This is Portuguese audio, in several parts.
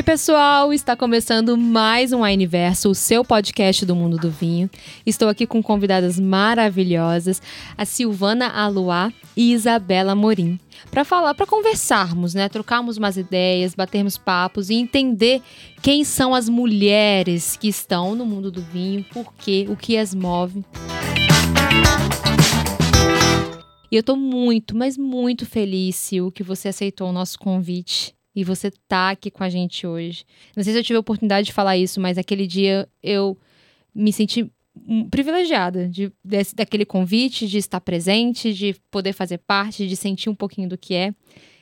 Oi, pessoal! Está começando mais um Universo, o seu podcast do mundo do vinho. Estou aqui com convidadas maravilhosas, a Silvana Aluá e Isabela Morim, para falar, para conversarmos, né? Trocarmos umas ideias, batermos papos e entender quem são as mulheres que estão no mundo do vinho, por quê, o que as move. E eu tô muito, mas muito feliz, Sil, que você aceitou o nosso convite e você tá aqui com a gente hoje. Não sei se eu tive a oportunidade de falar isso, mas aquele dia eu me senti privilegiada de, desse, daquele convite, de estar presente, de poder fazer parte, de sentir um pouquinho do que é.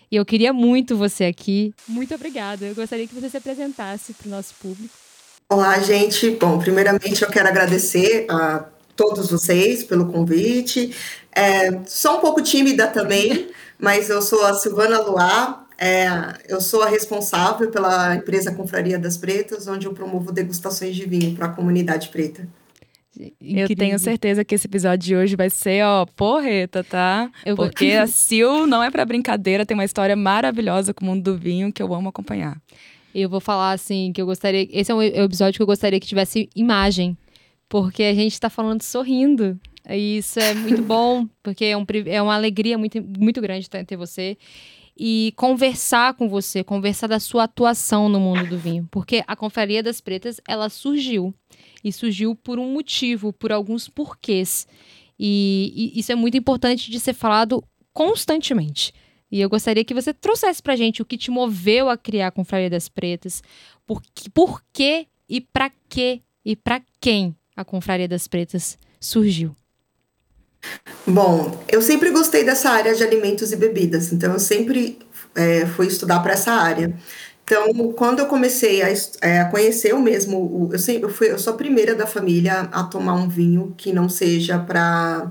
E eu queria muito você aqui. Muito obrigada. Eu gostaria que você se apresentasse para o nosso público. Olá, gente. Bom, primeiramente eu quero agradecer a todos vocês pelo convite. É, sou um pouco tímida também, mas eu sou a Silvana Luar, é, eu sou a responsável pela empresa Confraria das Pretas, onde eu promovo degustações de vinho para a comunidade preta. Eu tenho certeza que esse episódio de hoje vai ser, ó, porreta, tá? Eu Porque vou... a Sil não é para brincadeira, tem uma história maravilhosa com o mundo do vinho que eu amo acompanhar. Eu vou falar assim, que eu gostaria. Esse é um episódio que eu gostaria que tivesse imagem. Porque a gente tá falando sorrindo. E isso é muito bom, porque é, um, é uma alegria muito, muito grande ter você e conversar com você, conversar da sua atuação no mundo do vinho, porque a Confraria das Pretas, ela surgiu e surgiu por um motivo, por alguns porquês. E, e isso é muito importante de ser falado constantemente. E eu gostaria que você trouxesse pra gente o que te moveu a criar a Confraria das Pretas, por, por que e para que e para quem a Confraria das Pretas surgiu. Bom, eu sempre gostei dessa área de alimentos e bebidas, então eu sempre é, fui estudar para essa área. Então, quando eu comecei a, é, a conhecer o mesmo, o, eu, sempre, eu, fui, eu sou a primeira da família a tomar um vinho que não seja para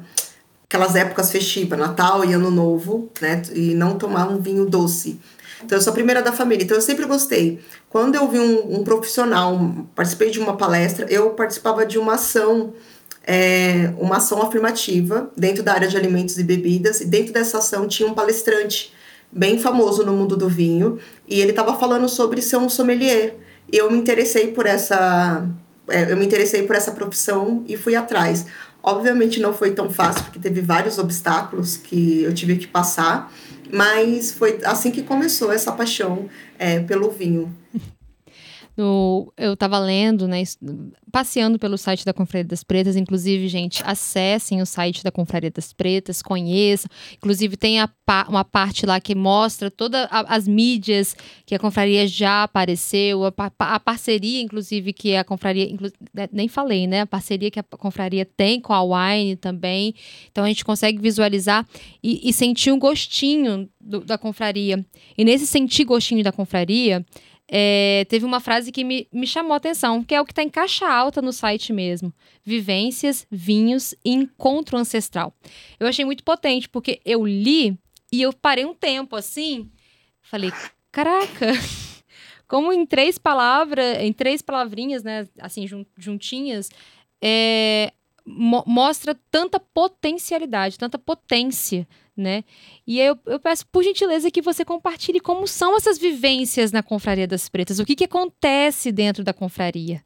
aquelas épocas festivas, Natal e Ano Novo, né? E não tomar um vinho doce. Então, eu sou a primeira da família. Então, eu sempre gostei. Quando eu vi um, um profissional, participei de uma palestra, eu participava de uma ação é, uma ação afirmativa dentro da área de alimentos e bebidas, e dentro dessa ação tinha um palestrante bem famoso no mundo do vinho, e ele estava falando sobre ser um sommelier. E eu me interessei por essa é, eu me interessei por essa profissão e fui atrás. Obviamente não foi tão fácil, porque teve vários obstáculos que eu tive que passar, mas foi assim que começou essa paixão é, pelo vinho. No, eu estava lendo, né, passeando pelo site da Confraria das Pretas, inclusive, gente, acessem o site da Confraria das Pretas, conheçam. Inclusive, tem a, uma parte lá que mostra todas as mídias que a Confraria já apareceu, a, a parceria, inclusive, que a Confraria, né, nem falei, né, a parceria que a Confraria tem com a Wine também. Então, a gente consegue visualizar e, e sentir um gostinho do, da Confraria. E nesse sentir gostinho da Confraria, é, teve uma frase que me, me chamou a atenção, que é o que está em caixa alta no site mesmo. Vivências, vinhos e encontro ancestral. Eu achei muito potente, porque eu li e eu parei um tempo assim, falei, caraca, como em três palavras, em três palavrinhas, né, assim, juntinhas, é, mo mostra tanta potencialidade, tanta potência né? E eu, eu peço, por gentileza, que você compartilhe como são essas vivências na Confraria das Pretas. O que, que acontece dentro da confraria?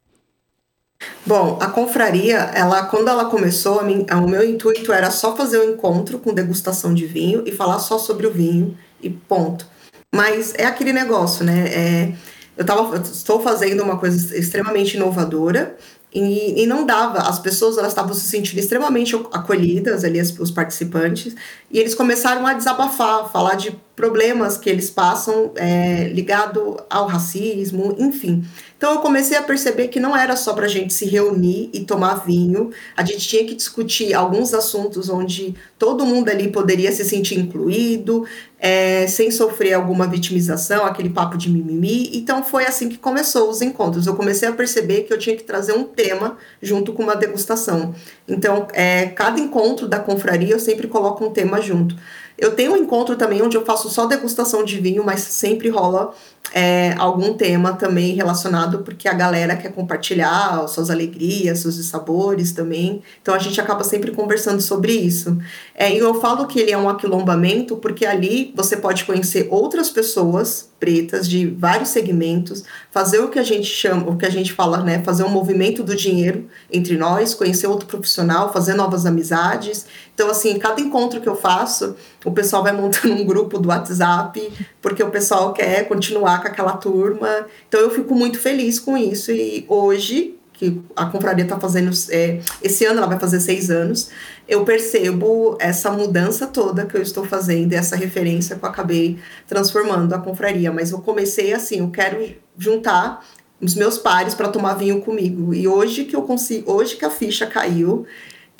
Bom, a confraria, ela, quando ela começou, a o meu intuito era só fazer um encontro com degustação de vinho e falar só sobre o vinho e ponto. Mas é aquele negócio, né? É, eu, tava, eu estou fazendo uma coisa extremamente inovadora e, e, não dava, as pessoas elas estavam se sentindo extremamente acolhidas ali, os participantes, e eles começaram a desabafar, falar de problemas que eles passam é, ligado ao racismo, enfim. Então eu comecei a perceber que não era só para a gente se reunir e tomar vinho, a gente tinha que discutir alguns assuntos onde todo mundo ali poderia se sentir incluído, é, sem sofrer alguma vitimização, aquele papo de mimimi. Então foi assim que começou os encontros. Eu comecei a perceber que eu tinha que trazer um tema junto com uma degustação. Então, é, cada encontro da confraria eu sempre coloco um tema junto. Eu tenho um encontro também onde eu faço só degustação de vinho, mas sempre rola é, algum tema também relacionado, porque a galera quer compartilhar suas alegrias, seus sabores também. Então a gente acaba sempre conversando sobre isso. É, e eu falo que ele é um aquilombamento porque ali você pode conhecer outras pessoas pretas de vários segmentos, fazer o que a gente chama, o que a gente fala, né, fazer um movimento do dinheiro entre nós, conhecer outro profissional, fazer novas amizades. Então assim, cada encontro que eu faço, o pessoal vai montando um grupo do WhatsApp, porque o pessoal quer continuar com aquela turma. Então eu fico muito feliz com isso e hoje que a confraria está fazendo. É, esse ano ela vai fazer seis anos. Eu percebo essa mudança toda que eu estou fazendo, essa referência que eu acabei transformando a confraria. Mas eu comecei assim: eu quero juntar os meus pares para tomar vinho comigo. E hoje que eu consigo, hoje que a ficha caiu,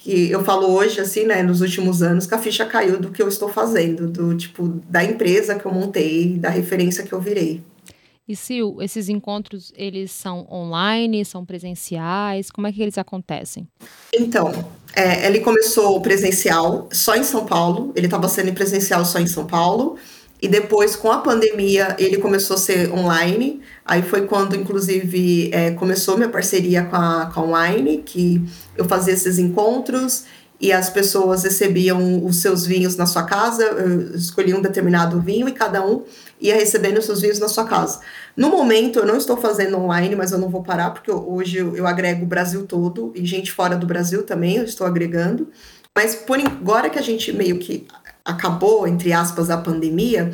que eu falo hoje, assim, né, nos últimos anos, que a ficha caiu do que eu estou fazendo, do tipo, da empresa que eu montei, da referência que eu virei. E Sil, esses encontros, eles são online, são presenciais? Como é que eles acontecem? Então, é, ele começou presencial só em São Paulo, ele estava sendo presencial só em São Paulo, e depois, com a pandemia, ele começou a ser online. Aí foi quando, inclusive, é, começou minha parceria com a, com a Online, que eu fazia esses encontros e as pessoas recebiam os seus vinhos na sua casa, escolhiam um determinado vinho e cada um ia recebendo os seus vinhos na sua casa. No momento, eu não estou fazendo online, mas eu não vou parar, porque hoje eu, eu agrego o Brasil todo e gente fora do Brasil também, eu estou agregando. Mas por agora que a gente meio que acabou, entre aspas, a pandemia,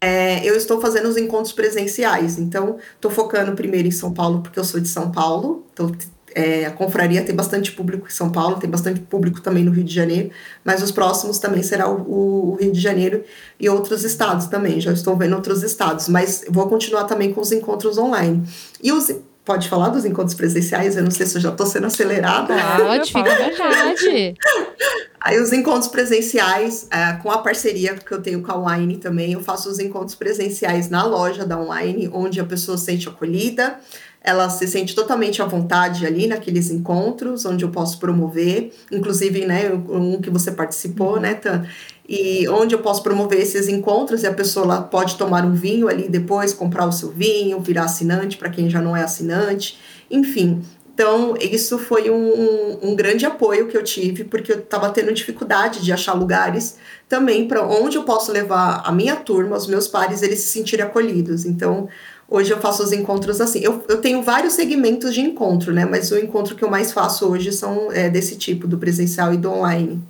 é, eu estou fazendo os encontros presenciais. Então, estou focando primeiro em São Paulo, porque eu sou de São Paulo, então é, a confraria tem bastante público em São Paulo, tem bastante público também no Rio de Janeiro, mas os próximos também será o, o, Rio de Janeiro e outros estados também. Já estou vendo outros estados, mas vou continuar também com os encontros online. E os Pode falar dos encontros presenciais? Eu não sei se eu já estou sendo acelerada. Pode, fica à vontade. Aí os encontros presenciais, é, com a parceria que eu tenho com a Online também, eu faço os encontros presenciais na loja da Online, onde a pessoa se sente acolhida, ela se sente totalmente à vontade ali naqueles encontros, onde eu posso promover, inclusive, né, um que você participou, né, Tan? E onde eu posso promover esses encontros e a pessoa pode tomar um vinho ali depois, comprar o seu vinho, virar assinante para quem já não é assinante, enfim. Então, isso foi um, um, grande apoio que eu tive, porque eu estava tendo dificuldade de achar lugares também para onde eu posso levar a minha turma, os meus pares, eles se sentirem acolhidos. Então, Hoje eu faço os encontros assim. Eu, eu tenho vários segmentos de encontro, né? Mas o encontro que eu mais faço hoje são é, desse tipo, do presencial e do online.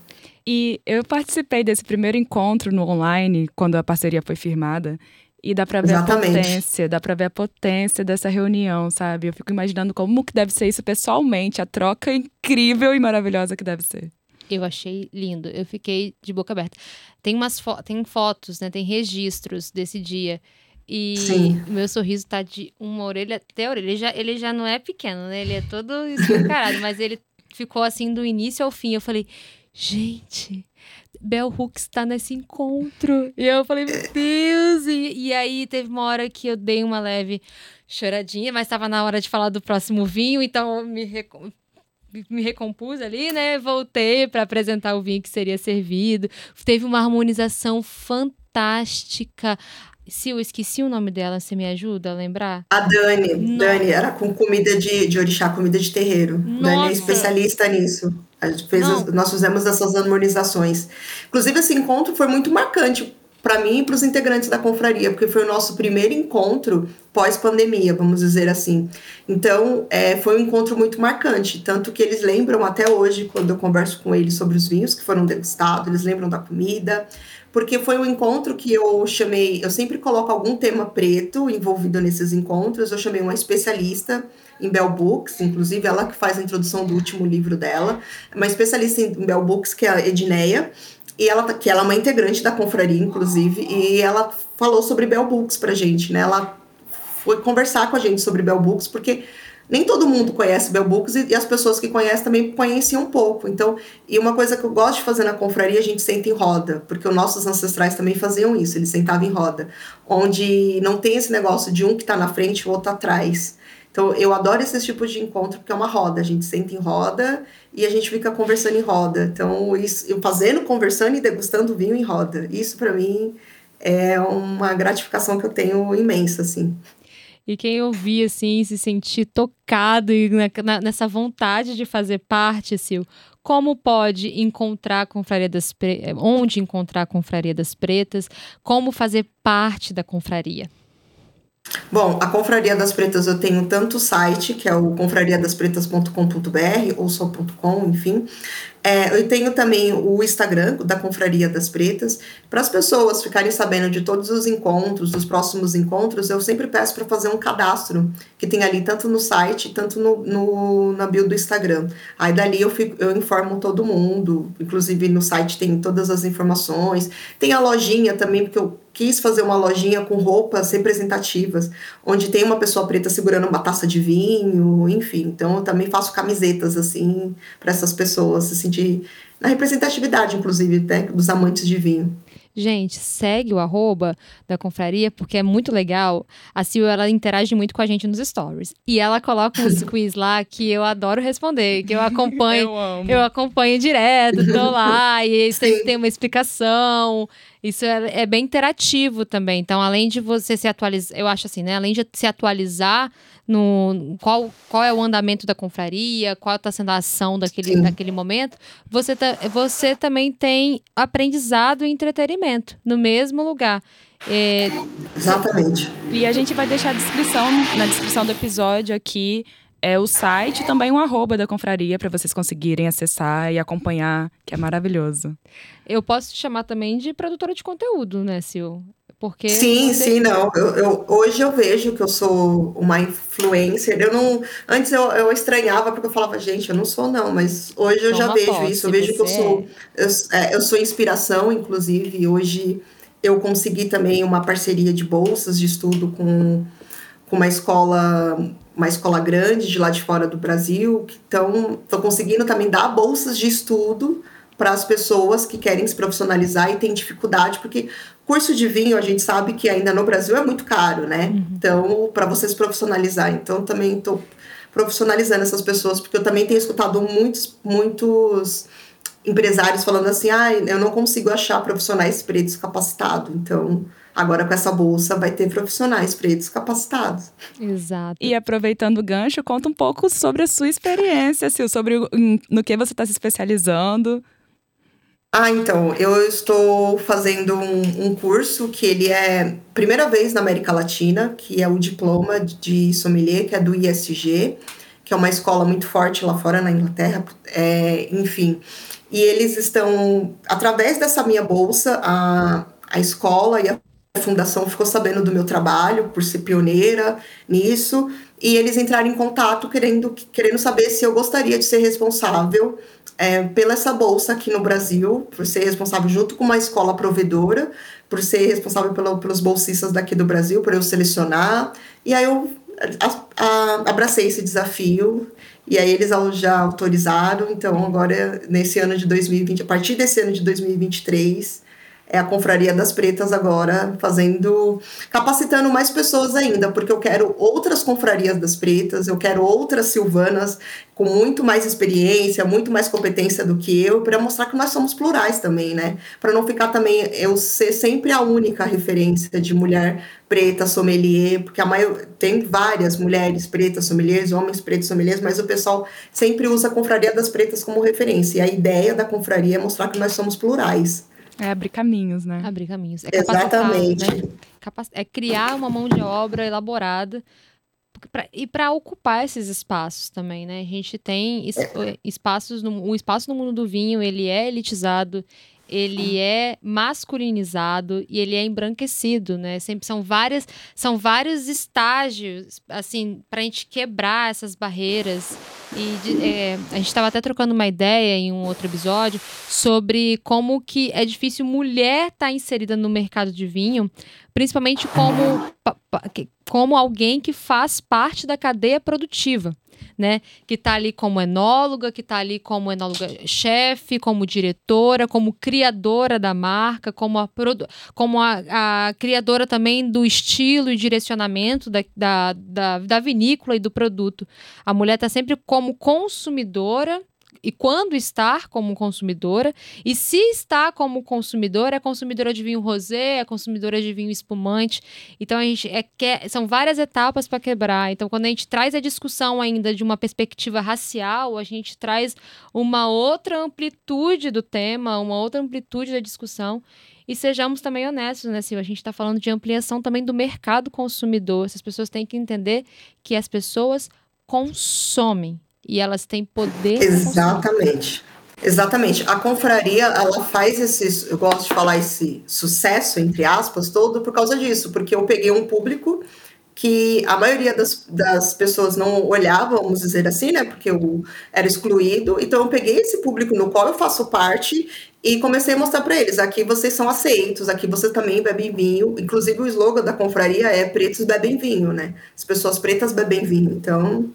E eu participei desse primeiro encontro no online, quando a parceria foi firmada. E dá pra ver Exatamente. a potência, dá pra ver a potência dessa reunião, sabe? Eu fico imaginando como que deve ser isso pessoalmente, a troca incrível e maravilhosa que deve ser. Eu achei lindo, eu fiquei de boca aberta. Tem umas fo tem fotos, né? Tem registros desse dia. E Sim. meu sorriso tá de uma orelha até a orelha. Ele já, ele já não é pequeno, né? Ele é todo escancarado, mas ele ficou assim do início ao fim. Eu falei, gente, Bell Hooks tá nesse encontro. E eu falei, meu Deus! E, e aí teve uma hora que eu dei uma leve choradinha, mas estava na hora de falar do próximo vinho, então me, recom me recompus ali, né? Voltei para apresentar o vinho que seria servido. Teve uma harmonização fantástica. Se eu esqueci o nome dela, você me ajuda a lembrar? A Dani. Nossa. Dani era com comida de, de orixá, comida de terreiro. Nossa. Dani é especialista nisso. Fez as, nós fizemos essas harmonizações. Inclusive, esse encontro foi muito marcante para mim e para os integrantes da confraria, porque foi o nosso primeiro encontro pós-pandemia, vamos dizer assim. Então, é, foi um encontro muito marcante, tanto que eles lembram até hoje, quando eu converso com eles sobre os vinhos que foram degustados, eles lembram da comida, porque foi um encontro que eu chamei, eu sempre coloco algum tema preto envolvido nesses encontros, eu chamei uma especialista em Bell Books, inclusive ela que faz a introdução do último livro dela, uma especialista em Bell Books, que é a Edneia, e ela, tá, que ela é uma integrante da confraria, inclusive, e ela falou sobre Bell Books pra gente, né, ela foi conversar com a gente sobre Bell Books, porque nem todo mundo conhece Bell Books e, e, as pessoas que conhecem também conhecem um pouco. Então, e uma coisa que eu gosto de fazer na confraria, a gente senta em roda, porque os nossos ancestrais também faziam isso, eles sentavam em roda, onde não tem esse negócio de um que está na frente e o outro atrás. Então, eu adoro esse tipo de encontro, porque é uma roda. A gente senta em roda e a gente fica conversando em roda. Então, isso, eu fazendo, conversando e degustando vinho em roda. Isso, para mim, é uma gratificação que eu tenho imensa, assim. E quem ouvir, assim, se sentir tocado e na, nessa vontade de fazer parte, Sil, como pode encontrar a Confraria das Pretas, onde encontrar a Confraria das Pretas, como fazer parte da confraria? Bom, a Confraria das Pretas eu tenho tanto o site, que é o confrariadaspretas.com.br, ou só.com, enfim, é, eu tenho também o Instagram da Confraria das Pretas. Para as pessoas ficarem sabendo de todos os encontros, dos próximos encontros, eu sempre peço para fazer um cadastro, que tem ali tanto no site, tanto no, no, na bio do Instagram. Aí dali eu, fico, eu informo todo mundo, inclusive no site tem todas as informações. Tem a lojinha também, porque eu quis fazer uma lojinha com roupas representativas, onde tem uma pessoa preta segurando uma taça de vinho, enfim. Então eu também faço camisetas assim para essas pessoas se sentir na representatividade, inclusive, né, dos amantes de vinho. Gente, segue o arroba da confraria, porque é muito legal. A Sil, ela interage muito com a gente nos stories. E ela coloca uns quiz lá que eu adoro responder, que eu acompanho. eu, amo. eu acompanho direto, tô lá, e sempre tem uma explicação. Isso é, é bem interativo também. Então, além de você se atualizar, eu acho assim, né? Além de se atualizar no qual, qual é o andamento da confraria, qual está sendo a ação daquele, daquele momento, você, tá, você também tem aprendizado e entretenimento no mesmo lugar. É, Exatamente. E a gente vai deixar a descrição, na descrição do episódio aqui, é o site e também um arroba da confraria para vocês conseguirem acessar e acompanhar, que é maravilhoso. Eu posso te chamar também de produtora de conteúdo, né, Sil? Porque sim, sim, não. Eu, eu, hoje eu vejo que eu sou uma influencer. Eu não. Antes eu, eu estranhava porque eu falava, gente, eu não sou, não, mas hoje eu já vejo posse, isso. Eu vejo que eu sou. Eu, é, eu sou inspiração, inclusive. Hoje eu consegui também uma parceria de bolsas de estudo com, com uma escola uma escola grande de lá de fora do Brasil, então estou conseguindo também dar bolsas de estudo para as pessoas que querem se profissionalizar e têm dificuldade, porque curso de vinho a gente sabe que ainda no Brasil é muito caro, né? Uhum. Então, para você se profissionalizar, então também estou profissionalizando essas pessoas, porque eu também tenho escutado muitos, muitos empresários falando assim, ah, eu não consigo achar profissionais pretos capacitados, então Agora, com essa bolsa, vai ter profissionais pretos capacitados. Exato. E aproveitando o gancho, conta um pouco sobre a sua experiência, Sil, sobre no que você está se especializando. Ah, então, eu estou fazendo um, um, curso que ele é primeira vez na América Latina, que é o diploma de sommelier, que é do ISG, que é uma escola muito forte lá fora na Inglaterra, é, enfim. E eles estão, através dessa minha bolsa, a, a escola e a fundação ficou sabendo do meu trabalho, por ser pioneira nisso, e eles entraram em contato querendo, querendo saber se eu gostaria de ser responsável é, pela essa bolsa aqui no Brasil, por ser responsável junto com uma escola provedora, por ser responsável pelo, pelos bolsistas daqui do Brasil, por eu selecionar. E aí eu a, a, abracei esse desafio e aí eles já autorizaram. Então agora nesse ano de 2020, a partir desse ano de 2023, é a Confraria das Pretas agora fazendo, capacitando mais pessoas ainda, porque eu quero outras confrarias das pretas, eu quero outras silvanas com muito mais experiência, muito mais competência do que eu, para mostrar que nós somos plurais também, né? Para não ficar também eu ser sempre a única referência de mulher preta sommelier, porque a maior tem várias mulheres pretas sommeliers, homens pretos sommeliers, mas o pessoal sempre usa a Confraria das Pretas como referência. E a ideia da confraria é mostrar que nós somos plurais. É abrir caminhos, né? Abrir caminhos. É Exatamente. Né? É criar uma mão de obra elaborada pra, e para ocupar esses espaços também, né? A gente tem es, é. espaços no, o espaço no mundo do vinho, ele é elitizado, ele é masculinizado e ele é embranquecido, né? Sempre são várias, são vários estágios, assim, para a gente quebrar essas barreiras. E de, é, a gente estava até trocando uma ideia em um outro episódio sobre como que é difícil mulher estar tá inserida no mercado de vinho, principalmente como, como alguém que faz parte da cadeia produtiva. Né? Que está ali como enóloga, que está ali como enóloga-chefe, como diretora, como criadora da marca, como a, como a, a criadora também do estilo e direcionamento da, da, da, da vinícola e do produto. A mulher está sempre como consumidora e quando estar como consumidora, e se está como consumidora, é consumidora de vinho rosé, é consumidora de vinho espumante. Então a gente é que são várias etapas para quebrar. Então quando a gente traz a discussão ainda de uma perspectiva racial, a gente traz uma outra amplitude do tema, uma outra amplitude da discussão. E sejamos também honestos, né, Silvia? A gente está falando de ampliação também do mercado consumidor. Essas pessoas têm que entender que as pessoas consomem e elas têm poder. Exatamente. Exatamente. A confraria, ela faz esse, eu gosto de falar esse sucesso, entre aspas, todo por causa disso, porque eu peguei um público que a maioria das, das pessoas não olhava, vamos dizer assim, né, porque eu era excluído, então eu peguei esse público no qual eu faço parte e comecei a mostrar para eles, aqui vocês são aceitos, aqui vocês também bebem vinho, inclusive o slogan da confraria é pretos bebem vinho, né, as pessoas pretas bebem vinho, então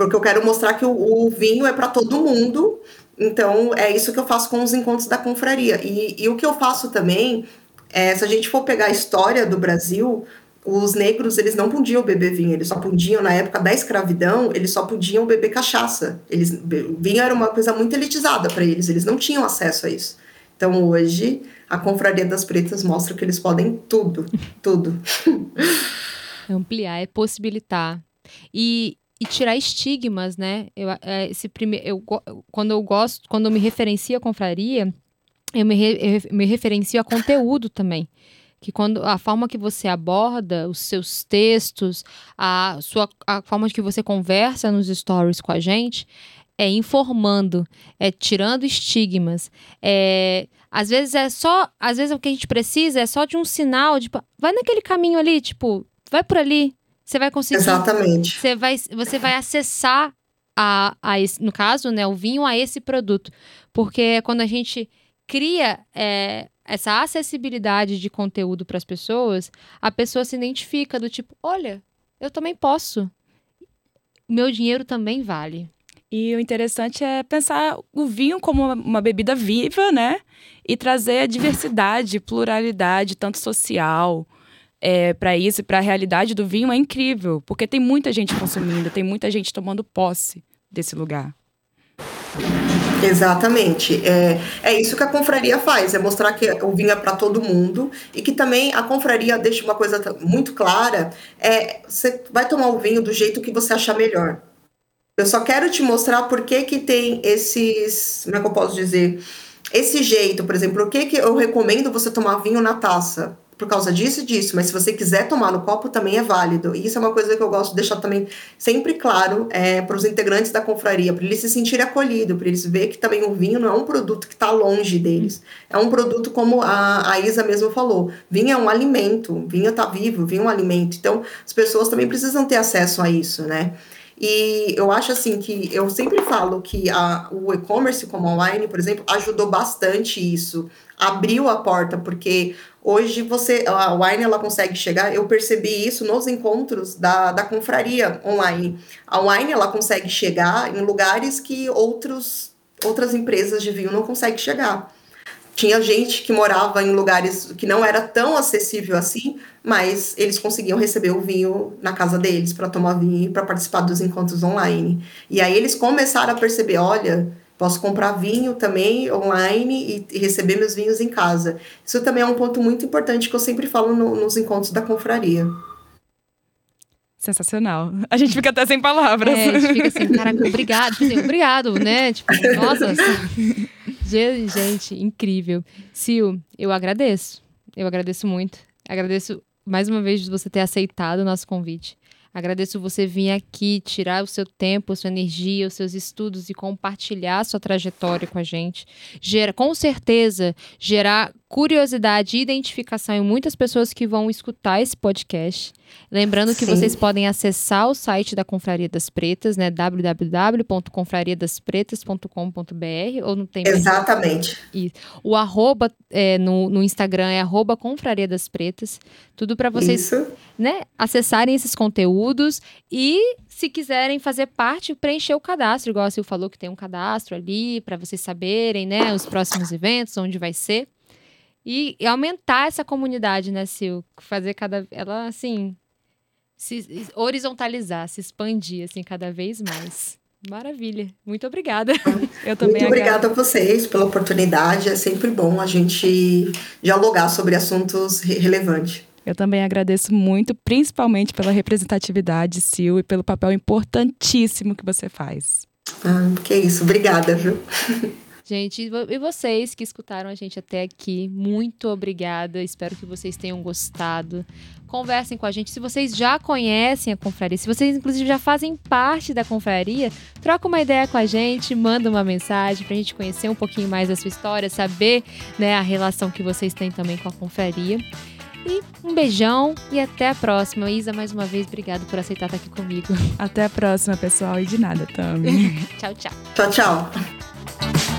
porque eu quero mostrar que o, o vinho é para todo mundo. Então, é isso que eu faço com os encontros da confraria. E, e o que eu faço também, é, se a gente for pegar a história do Brasil, os negros eles não podiam beber vinho, eles só podiam, na época da escravidão, eles só podiam beber cachaça. Eles, vinho era uma coisa muito elitizada para eles, eles não tinham acesso a isso. Então hoje, a Confraria das Pretas mostra que eles podem tudo, tudo. Ampliar, é possibilitar. E, e tirar estigmas, né? Eu, é, esse primeiro, eu, quando eu gosto, quando eu me referencio à confraria, eu me, re, eu me referencio a conteúdo também. Que quando a forma que você aborda os seus textos, a, sua, a forma que você conversa nos stories com a gente, é informando, é tirando estigmas. É, às vezes é só, às vezes o que a gente precisa é só de um sinal, tipo, vai naquele caminho ali, tipo, vai por ali, você vai conseguir. Exatamente. Você vai, você vai acessar a, a esse, no caso, né, o vinho a esse produto. Porque quando a gente cria é, essa acessibilidade de conteúdo para as pessoas, a pessoa se identifica do tipo, olha, eu também posso. Meu dinheiro também vale. E o interessante é pensar o vinho como uma, uma bebida viva, né? E trazer a diversidade, pluralidade, tanto social, é, para isso e para a realidade do vinho é incrível, porque tem muita gente consumindo, tem muita gente tomando posse desse lugar. Exatamente. É, é isso que a confraria faz, é mostrar que o vinho é para todo mundo e que também a confraria deixa uma coisa muito clara, é você vai tomar o vinho do jeito que você achar melhor. Eu só quero te mostrar por que que tem esses, como é que eu posso dizer, esse jeito, por exemplo, o que que eu recomendo você tomar vinho na taça? Por causa disso e disso, mas se você quiser tomar no copo também é válido. E isso é uma coisa que eu gosto de deixar também sempre claro é, para os integrantes da confraria, para eles se sentirem acolhidos, para eles verem que também o vinho não é um produto que está longe deles. É um produto, como a, a Isa mesmo falou, vinho é um alimento, vinho está vivo, vinho é um alimento. Então, as pessoas também precisam ter acesso a isso, né? E eu acho assim que eu sempre falo que a, o e-commerce como online, por exemplo, ajudou bastante isso, abriu a porta, porque Hoje você, a Wine ela consegue chegar, eu percebi isso nos encontros da, da confraria online. A Wine ela consegue chegar em lugares que outros, outras empresas de vinho não conseguem chegar. Tinha gente que morava em lugares que não era tão acessível assim, mas eles conseguiam receber o vinho na casa deles para tomar vinho e para participar dos encontros online. E aí eles começaram a perceber, olha, Posso comprar vinho também online e, e, receber meus vinhos em casa. Isso também é um ponto muito importante que eu sempre falo no, nos encontros da confraria. Sensacional. A gente fica até sem palavras. É, a gente fica assim, caraca, obrigado, assim, obrigado, né? Tipo, nossa. Gente, incrível. Sil, eu agradeço. Eu agradeço muito. Agradeço mais uma vez você ter aceitado o nosso convite. Agradeço você vir aqui, tirar o seu tempo, a sua energia, os seus estudos e compartilhar a sua trajetória com a gente. Gera, com certeza, gerar curiosidade e identificação em muitas pessoas que vão escutar esse podcast. Lembrando que Sim. vocês podem acessar o site da Confraria das Pretas, né? www.confrariadaspretas.com.br ou não tem Exatamente. Mais... O arroba é, no, no Instagram é arroba Confraria das Pretas. Tudo para vocês né, acessarem esses conteúdos e se quiserem fazer parte, preencher o cadastro, igual a Sil falou que tem um cadastro ali para vocês saberem, né, os próximos eventos, onde vai ser. E, e, aumentar essa comunidade, né, Sil? Fazer cada. Ela, assim. Se horizontalizar, se expandir, assim, cada vez mais. Maravilha. Muito obrigada. Eu também Muito obrigada a vocês pela oportunidade. É sempre bom a gente dialogar sobre assuntos relevantes. Eu também agradeço muito, principalmente pela representatividade, Sil, e pelo papel importantíssimo que você faz. Ah, que isso. Obrigada, viu? Gente, e vocês que escutaram a gente até aqui, muito obrigada. Espero que vocês tenham gostado. Conversem com a gente. Se vocês já conhecem a confraria, se vocês inclusive já fazem parte da confraria, troca uma ideia com a gente, manda uma mensagem pra gente conhecer um pouquinho mais da sua história, saber né, a relação que vocês têm também com a confraria. E um beijão e até a próxima. Isa, mais uma vez, obrigado por aceitar estar aqui comigo. Até a próxima, pessoal. E de nada, Tami. tchau, tchau. Tchau, tchau.